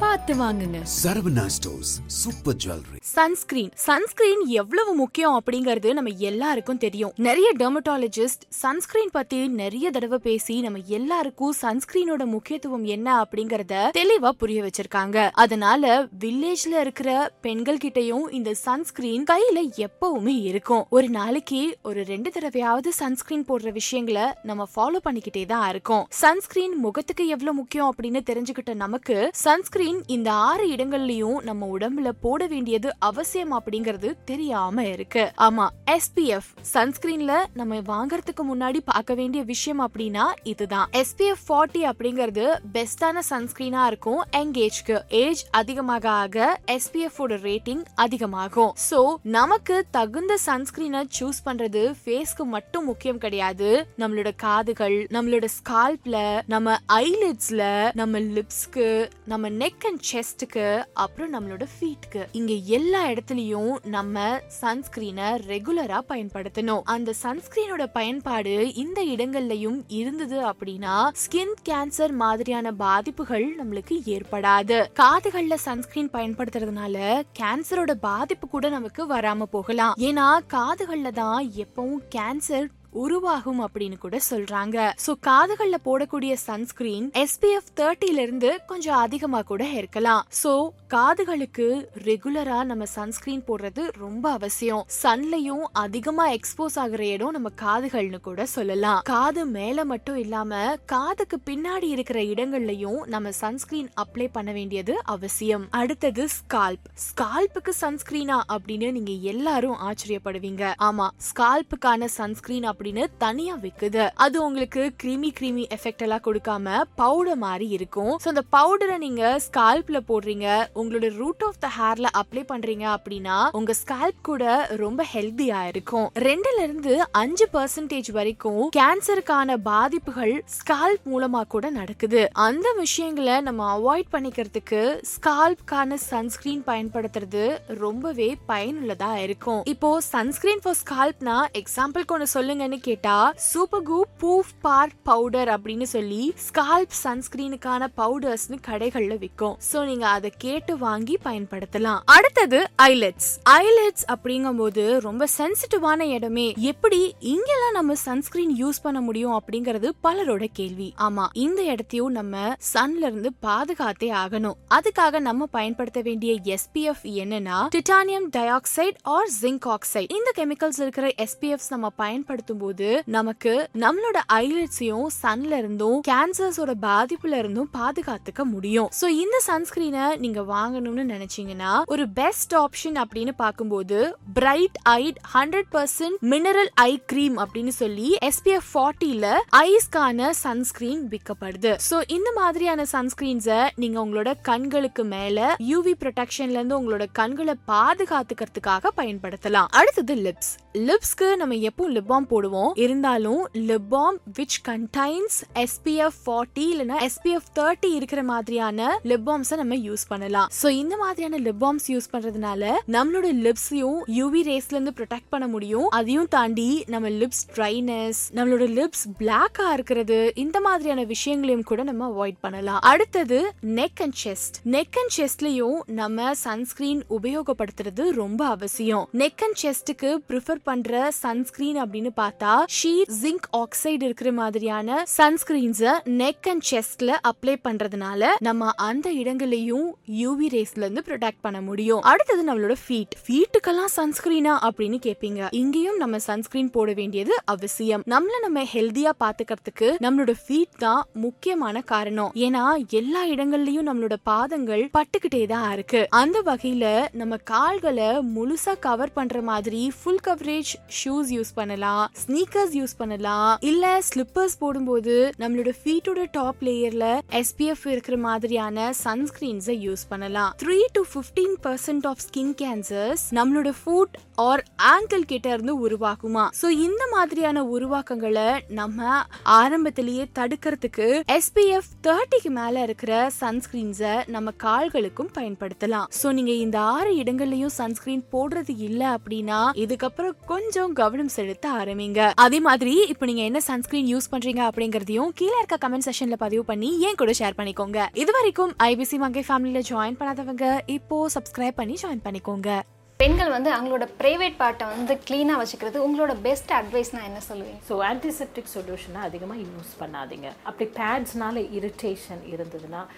பார்த்து வாங்குங்க. Saravana stores super jewellery sunscreen sunscreen எவ்வளவு முக்கியம் அப்படிங்கறது நம்ம எல்லாருக்கும் தெரியும். நிறைய டெர்மட்டாலஜிஸ்ட் சன்ஸ்கிரீன் பத்தி நிறைய தடவை பேசி நம்ம எல்லாருக்கும் சன்ஸ்கிரீனோட முக்கியத்துவம் என்ன அப்படிங்கறத தெளிவா புரிய வச்சிருக்காங்க. அதனால வில்லேஜ்ல இருக்கிற பெண்கள் கிட்டயும் இந்த சன்ஸ்கிரீன் கையில எப்பவுமே இருக்கும். ஒரு நாளைக்கு ஒரு ரெண்டு தடவையாவது சன்ஸ்கிரீன் போடுற விஷயங்களை நம்ம ஃபாலோ பண்ணிக்கிட்டே தான் இருக்கோம். சன்ஸ்கிரீன் முகத்துக்கு எவ்வளவு முக்கியம் அப்படின்னு தெரிஞ்சுக்கிட்ட நமக்கு சன்ஸ்கிரீன் இந்த ஆறு இடங்கள்லயும் நம்ம உடம்புல போட வேண்டியது அவசியம் அப்படிங்கறது தெரியாம இருக்கு. ஆமா எஸ்பிஎஃப் சன்ஸ்கிரீன்ல நம்ம வாங்குறதுக்கு முன்னாடி பார்க்க வேண்டிய விஷயம் அப்படின்னா இதுதான். எஸ்பிஎஃப் 40 அப்படிங்கிறது பெஸ்டான சன்ஸ்கிரீனா இருக்கும். எங்கேஜ்க்கு ஏஜ் அதிகமாக ஆக எஸ்பிஎஃப் ஓட ரேட்டிங் அதிகமாகும். சோ நமக்கு தகுந்த சன்ஸ்கிரீனை சூஸ் பண்றது ஃபேஸ்க்கு மட்டும் முக்கியம் கிடையாது. நம்மளோட காதுகள் நம்மளோட ஸ்கால்ப்ல நம்ம ஐலிட்ஸ்ல நம்ம லிப்ஸ்க்கு நம்ம நெக் அண்ட் செஸ்ட்டுக்கு அப்புறம் நம்மளோட ஃபீட்க்கு இங்க எல்லா இடத்துலயும் நம்ம சன்ஸ்கிரீனை ரெகுலரா பயன்படுத்தணும். அந்த சன்ஸ்கிரீனோட பயன்பாடு இந்த இடங்கள்லயும் இருந்தது அப்படின்னா ஸ்கின் கேன்சர் மாதிரியான பாதிப்புகள் நம்மளுக்கு ஏற்படாது. காதுகள்ல சன்ஸ்கிரீன் பயன்படுத்துறதுனால கேன்சரோட பாதிப்பு கூட நமக்கு வராம போகலாம். ஏன்னா காதுகள்ல தான் எப்பவும் கேன்சர் உருவாகும் அப்படின்னு கூட சொல்றாங்க. சோ காதுகள்ல போடக்கூடிய சன்ஸ்கிரீன் எஸ்பிஎஃப் தேர்ட்டில இருந்து கொஞ்சம் அதிகமா கூட இருக்கலாம். சோ காதுகளுக்கு ரெகுலரா நம்ம சன்ஸ்கிரீன் போடுறது ரொம்ப அவசியம். சன்லையும் அதிகமா எக்ஸ்போஸ் ஆகுற இடம் நம்ம காதுகள்னு கூட சொல்லலாம். காது மேல மட்டும் இல்லாம காதுக்கு பின்னாடி இருக்கிற இடங்கள்லயும் நம்ம சன்ஸ்கிரீன் அப்ளை பண்ண வேண்டியது அவசியம். அடுத்தது ஸ்கால்ப் ஸ்கால்ப்புக்கு சன்ஸ்கிரீனா அப்படின்னு நீங்க எல்லாரும் ஆச்சரியப்படுவீங்க. ஆமா ஸ்கால்ப்புக்கான சன்ஸ்கிரீன் அப்படின்னு தனியா விக்குது. அது உங்களுக்கு கிரீமி கிரீமி எஃபெக்ட் எல்லாம் கொடுக்காம பவுடர் மாதிரி இருக்கும். சோ அந்த பவுடரை நீங்க ஸ்கால்ப்ல போடுறீங்க. உங்களோட ரூட் ஆஃப் த ஹேர்ல அப்ளை பண்றீங்க அப்படின்னா உங்க ஸ்கால்ப் கூட ரொம்ப ஹெல்த்தியா இருக்கும். ரெண்டுல இருந்து அஞ்சு பர்சன்டேஜ் வரைக்கும் கேன்சருக்கான பாதிப்புகள் ஸ்கால்ப் மூலமா கூட நடக்குது. அந்த விஷயங்களை நம்ம அவாய்ட் பண்ணிக்கிறதுக்கு ஸ்கால்ப்கான சன்ஸ்கிரீன் பயன்படுத்துறது ரொம்பவே பயனுள்ளதா இருக்கும். இப்போ சன்ஸ்கிரீன் ஃபார் ஸ்கால்ப்னா எக்ஸாம்பிளுக்கு ஒன்று சொல்லுங்கன்னு கேட்டா சூப்பர் பூஃப் பார்ட் பவுடர் அப்படின்னு சொல்லி ஸ்கால்ப் சன்ஸ்கிரீனுக்கான பவுடர்ஸ்னு கடைகள்ல விற்கும் சோ நீங்க அதை கேட்டு வாங்கி பயன்படுத்தலாம். அடுத்தது ஐலெட்ஸ் ஐலெட்ஸ் அப்படிங்கும்போது ரொம்ப சென்சிட்டிவான இடமே. எப்படி இங்கெல்லாம் நம்ம சன்ஸ்கிரீன் யூஸ் பண்ண முடியும் அப்படிங்கறது பலரோட கேள்வி. ஆமா இந்த இடத்தையும் நம்ம சன்ல இருந்து பாதுகாத்தே ஆகணும். அதுக்காக நம்ம பயன்படுத்த வேண்டிய எஸ்பிஎஃப் என்னன்னா titanium dioxide or zinc oxide இந்த கெமிக்கல்ஸ் இருக்கிற எஸ்பிஎஃப் நம்ம பயன்படுத்தும் போது நமக்கு நம்மளோட ஐலெட்ஸையும் சன்ல இருந்தும் கேன்சர்ஸோட பாதிப்புல இருந்தும் பாதுகாத்துக்க முடியும். சோ இந்த சன்ஸ்கிரீனை நீங்க வாங்கணும்னு நினைச்சீங்கன்னா ஒரு பெஸ்ட் ஆப்ஷன் அப்படின்னு பார்க்கும்போது bright eyed hundred percent mineral eye cream அப்படின்னு சொல்லி எஸ்பிஎஃப் ஃபார்ட்டில ஐஸ்க்கான சன்ஸ்கிரீன் விற்கப்படுது. சோ இந்த மாதிரியான சன்ஸ்கிரீன்ஸை நீங்க உங்களோட கண்களுக்கு மேல யூவி ப்ரொடெக்ஷன்ல இருந்து உங்களோட கண்களை பாதுகாத்துக்கிறதுக்காக பயன்படுத்தலாம். அடுத்தது லிப்ஸ் லிப்ஸ்க்கு நம்ம எப்பவும் லிப் பாம் போடுவோம். இருந்தாலும் lip balm which contains SPF forty இல்லைன்னா எஸ்பிஎஃப் தேர்ட்டி இருக்கிற மாதிரியான லிப் பாம்ஸை நம்ம யூஸ் பண்ணலாம். ஸோ இந்த மாதிரியான லிப்பாம்ஸ் யூஸ் பண்றதுனால நம்மளோட லிப்ஸையும் யூவி ரேஸ்ல இருந்து ப்ரொடெக்ட் பண்ண முடியும். அதையும் தாண்டி நம்ம லிப்ஸ் ட்ரைனஸ் நம்மளோட லிப்ஸ் பிளாக்கா இருக்கிறது இந்த மாதிரியான விஷயங்களையும் கூட நம்ம அவாய்ட் பண்ணலாம். அடுத்தது neck and chest neck and செஸ்ட்லயும் நம்ம சன்ஸ்கிரீன் உபயோகப்படுத்துறது ரொம்ப அவசியம். நெக் அண்ட் செஸ்ட்டுக்கு ப்ரிஃபர் பண்ற சன்ஸ்கிரீன் அப்படின்னு பார்த்தா பார்த்தா ஷீட் ஜிங்க் ஆக்சைடு இருக்கிற மாதிரியான சன்ஸ்கிரீன்ஸ நெக் அண்ட் செஸ்ட்ல அப்ளை பண்றதுனால நம்ம அந்த இடங்களையும் யூவி ரேஸ்ல இருந்து ப்ரொடெக்ட் பண்ண முடியும். அடுத்தது நம்மளோட ஃபீட் ஃபீட்டுக்கெல்லாம் சன்ஸ்கிரீனா அப்படின்னு கேப்பீங்க. இங்கேயும் நம்ம சன்ஸ்கிரீன் போட வேண்டியது அவசியம். நம்மள நம்ம ஹெல்தியா பாத்துக்கிறதுக்கு நம்மளோட ஃபீட் தான் முக்கியமான காரணம். ஏன்னா எல்லா இடங்கள்லயும் நம்மளோட பாதங்கள் பட்டுக்கிட்டே தான் இருக்கு. அந்த வகையில நம்ம கால்களை முழுசா கவர் பண்ற மாதிரி ஃபுல் கவரேஜ் ஷூஸ் யூஸ் பண்ணலாம். ஸ்னீக்கர்ஸ் யூஸ் பண்ணலாம் இல்ல ஸ்லிப்பர்ஸ் போடும்போது நம்மளோட ஃபீட்டோட டாப் லேயர்ல எஸ்பிஎஃப் இருக்கிற மாதிரியான சன்ஸ்கிரீன்ஸை யூஸ் பண்ணலாம். Three to fifteen percent of skin cancers நம்மளோட ஃபுட் ஆர் ஆங்கிள் கிட்ட இருந்து உருவாக்குமா சோ இந்த மாதிரியான உருவாக்கங்களை நம்ம ஆரம்பத்திலேயே தடுக்கிறதுக்கு எஸ்பிஎஃப் தேர்ட்டிக்கு மேல இருக்கிற சன்ஸ்கிரீன்ஸை நம்ம கால்களுக்கும் பயன்படுத்தலாம். சோ நீங்க இந்த ஆறு இடங்கள்லயும் சன்ஸ்கிரீன் போடுறது இல்ல அப்படின்னா இதுக்கப்புறம் கொஞ்சம் கவனம் செலுத்த ஆரம்பிங்க. பண்ணுங்க அதே மாதிரி இப்போ நீங்க என்ன சன்ஸ்கிரீன் யூஸ் பண்றீங்க அப்படிங்கறதையும் கீழே இருக்க கமெண்ட் செஷன்ல பதிவு பண்ணி ஏன் கூட ஷேர் பண்ணிக்கோங்க. இது வரைக்கும் ஐபிசி மங்கை ஃபேமிலியில ஜாயின் பண்ணாதவங்க இப்போ சப்ஸ்கிரைப் பண்ணி ஜாயின் பண்ணிக்கோங்க. பெண்கள் வந்து அவங்களோட ப்ரைவேட் பார்ட்டை வந்து க்ளீனாக வச்சுக்கிறது உங்களோட பெஸ்ட் அட்வைஸ்னா என்ன சொல்லுவீங்க ஸோ ஆன்டிசெப்டிக் சொல்யூஷனை அதிகமாக யூஸ் பண்ணாதீங்க. அப்படி பேட்ஸ்னால இரிட்டேஷன் இருந்ததுன்னா